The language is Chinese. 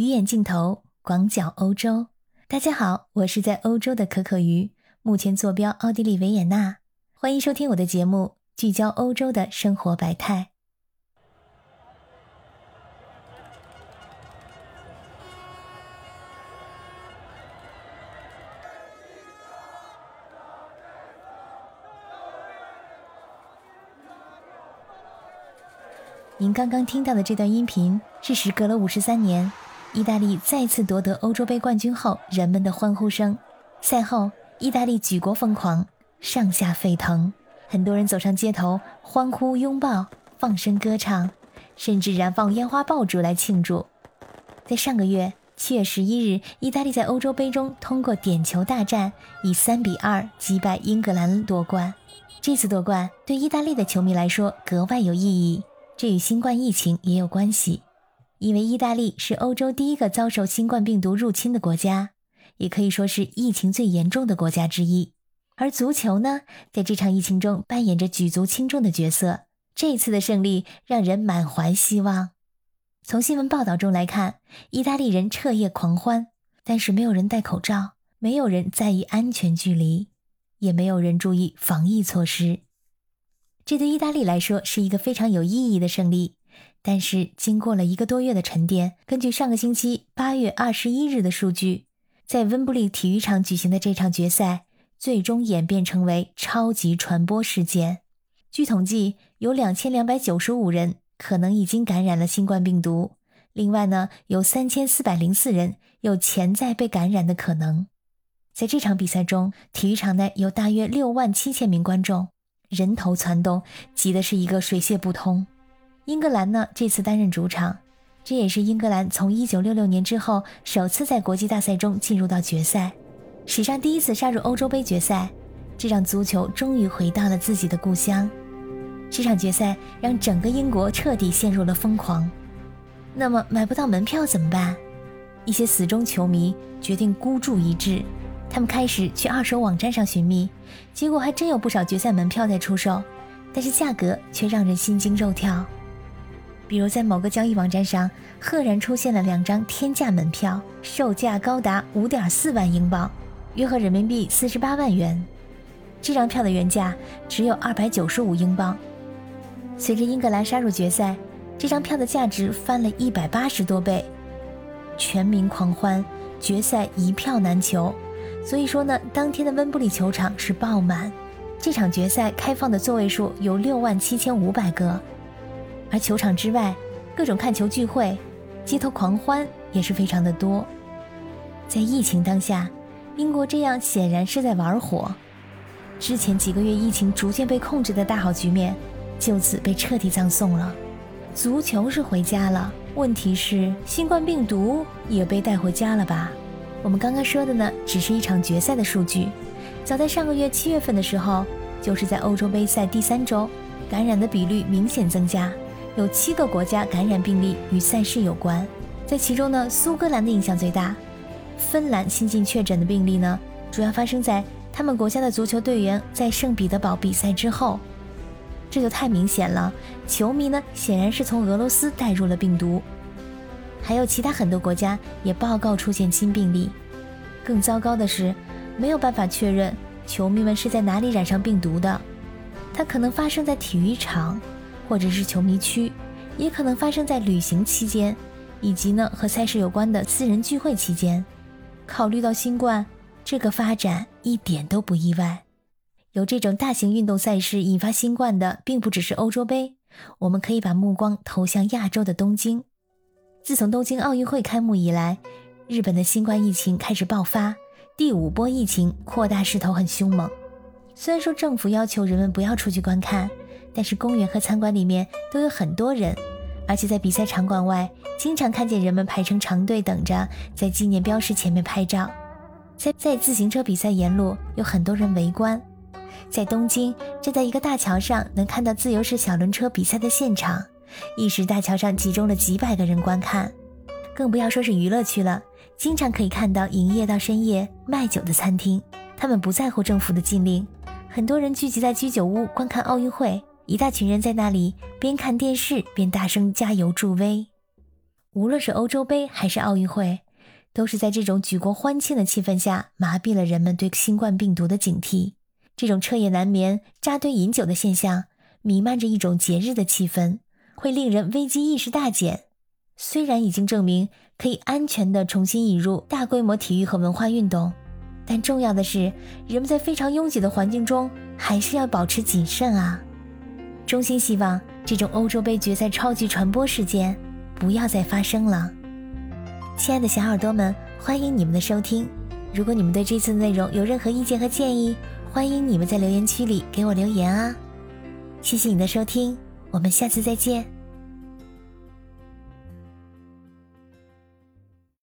鱼眼镜头，广角欧洲。大家好，我是在欧洲的可可鱼，目前坐标奥地利维也纳。欢迎收听我的节目，聚焦欧洲的生活百态。您刚刚听到的这段音频，是时隔了五十三年，意大利再次夺得欧洲杯冠军后人们的欢呼声。赛后，意大利举国疯狂，上下沸腾，很多人走上街头欢呼、拥抱、放声歌唱，甚至燃放烟花爆竹来庆祝。在上个月七月十一日，意大利在欧洲杯中通过点球大战以三比二击败英格兰夺冠。这次夺冠对意大利的球迷来说格外有意义。这与新冠疫情也有关系，因为意大利是欧洲第一个遭受新冠病毒入侵的国家，也可以说是疫情最严重的国家之一。而足球呢，在这场疫情中扮演着举足轻重的角色。这一次的胜利让人满怀希望。从新闻报道中来看，意大利人彻夜狂欢，但是没有人戴口罩，没有人在意安全距离，也没有人注意防疫措施。这对意大利来说是一个非常有意义的胜利，但是经过了一个多月的沉淀，根据上个星期八月二十一日的数据，在温布利体育场举行的这场决赛，最终演变成为超级传播事件。据统计，有两千两百九十五人可能已经感染了新冠病毒，另外呢，有三千四百零四人有潜在被感染的可能。在这场比赛中，体育场内有大约六万七千名观众。人头攒动，挤的是一个水泄不通。英格兰呢，这次担任主场，这也是英格兰从1966年之后首次在国际大赛中进入到决赛，史上第一次杀入欧洲杯决赛，这让足球终于回到了自己的故乡。这场决赛让整个英国彻底陷入了疯狂。那么买不到门票怎么办？一些死忠球迷决定孤注一掷。他们开始去二手网站上寻觅，结果还真有不少决赛门票在出售，但是价格却让人心惊肉跳。比如在某个交易网站上，赫然出现了两张天价门票，售价高达五点四万英镑，约合人民币四十八万元。这张票的原价只有二百九十五英镑。随着英格兰杀入决赛，这张票的价值翻了一百八十多倍，全民狂欢，决赛一票难求。所以说呢，当天的温布利球场是爆满，这场决赛开放的座位数有六万七千五百个，而球场之外，各种看球聚会、街头狂欢也是非常的多。在疫情当下，英国这样显然是在玩火，之前几个月疫情逐渐被控制的大好局面，就此被彻底葬送了。足球是回家了，问题是新冠病毒也被带回家了吧？我们刚刚说的呢，只是一场决赛的数据。早在上个月七月份的时候，就是在欧洲杯赛第三周，感染的比率明显增加，有七个国家感染病例与赛事有关。在其中呢，苏格兰的影响最大。芬兰新近确诊的病例呢，主要发生在他们国家的足球队员在圣彼得堡比赛之后，这就太明显了。球迷呢，显然是从俄罗斯带入了病毒。还有其他很多国家也报告出现新病例，更糟糕的是，没有办法确认球迷们是在哪里染上病毒的。它可能发生在体育场，或者是球迷区，也可能发生在旅行期间，以及呢和赛事有关的私人聚会期间。考虑到新冠，这个发展一点都不意外。由这种大型运动赛事引发新冠的，并不只是欧洲杯，我们可以把目光投向亚洲的东京。自从东京奥运会开幕以来，日本的新冠疫情开始爆发，第五波疫情扩大势头很凶猛。虽然说政府要求人们不要出去观看，但是公园和餐馆里面都有很多人，而且在比赛场馆外，经常看见人们排成长队等着在纪念标识前面拍照。在在自行车比赛沿路有很多人围观。在东京，站在一个大桥上，能看到自由式小轮车比赛的现场。一时大桥上集中了几百个人观看，更不要说是娱乐区了。经常可以看到营业到深夜卖酒的餐厅，他们不在乎政府的禁令。很多人聚集在居酒屋观看奥运会，一大群人在那里边看电视边大声加油助威。无论是欧洲杯还是奥运会，都是在这种举国欢庆的气氛下，麻痹了人们对新冠病毒的警惕。这种彻夜难眠、扎堆饮酒的现象，弥漫着一种节日的气氛，会令人危机意识大减。虽然已经证明可以安全地重新引入大规模体育和文化运动，但重要的是，人们在非常拥挤的环境中，还是要保持谨慎啊！衷心希望这种欧洲杯决赛超级传播事件不要再发生了。亲爱的小耳朵们，欢迎你们的收听。如果你们对这次的内容有任何意见和建议，欢迎你们在留言区里给我留言啊！谢谢你的收听，我们下次再见。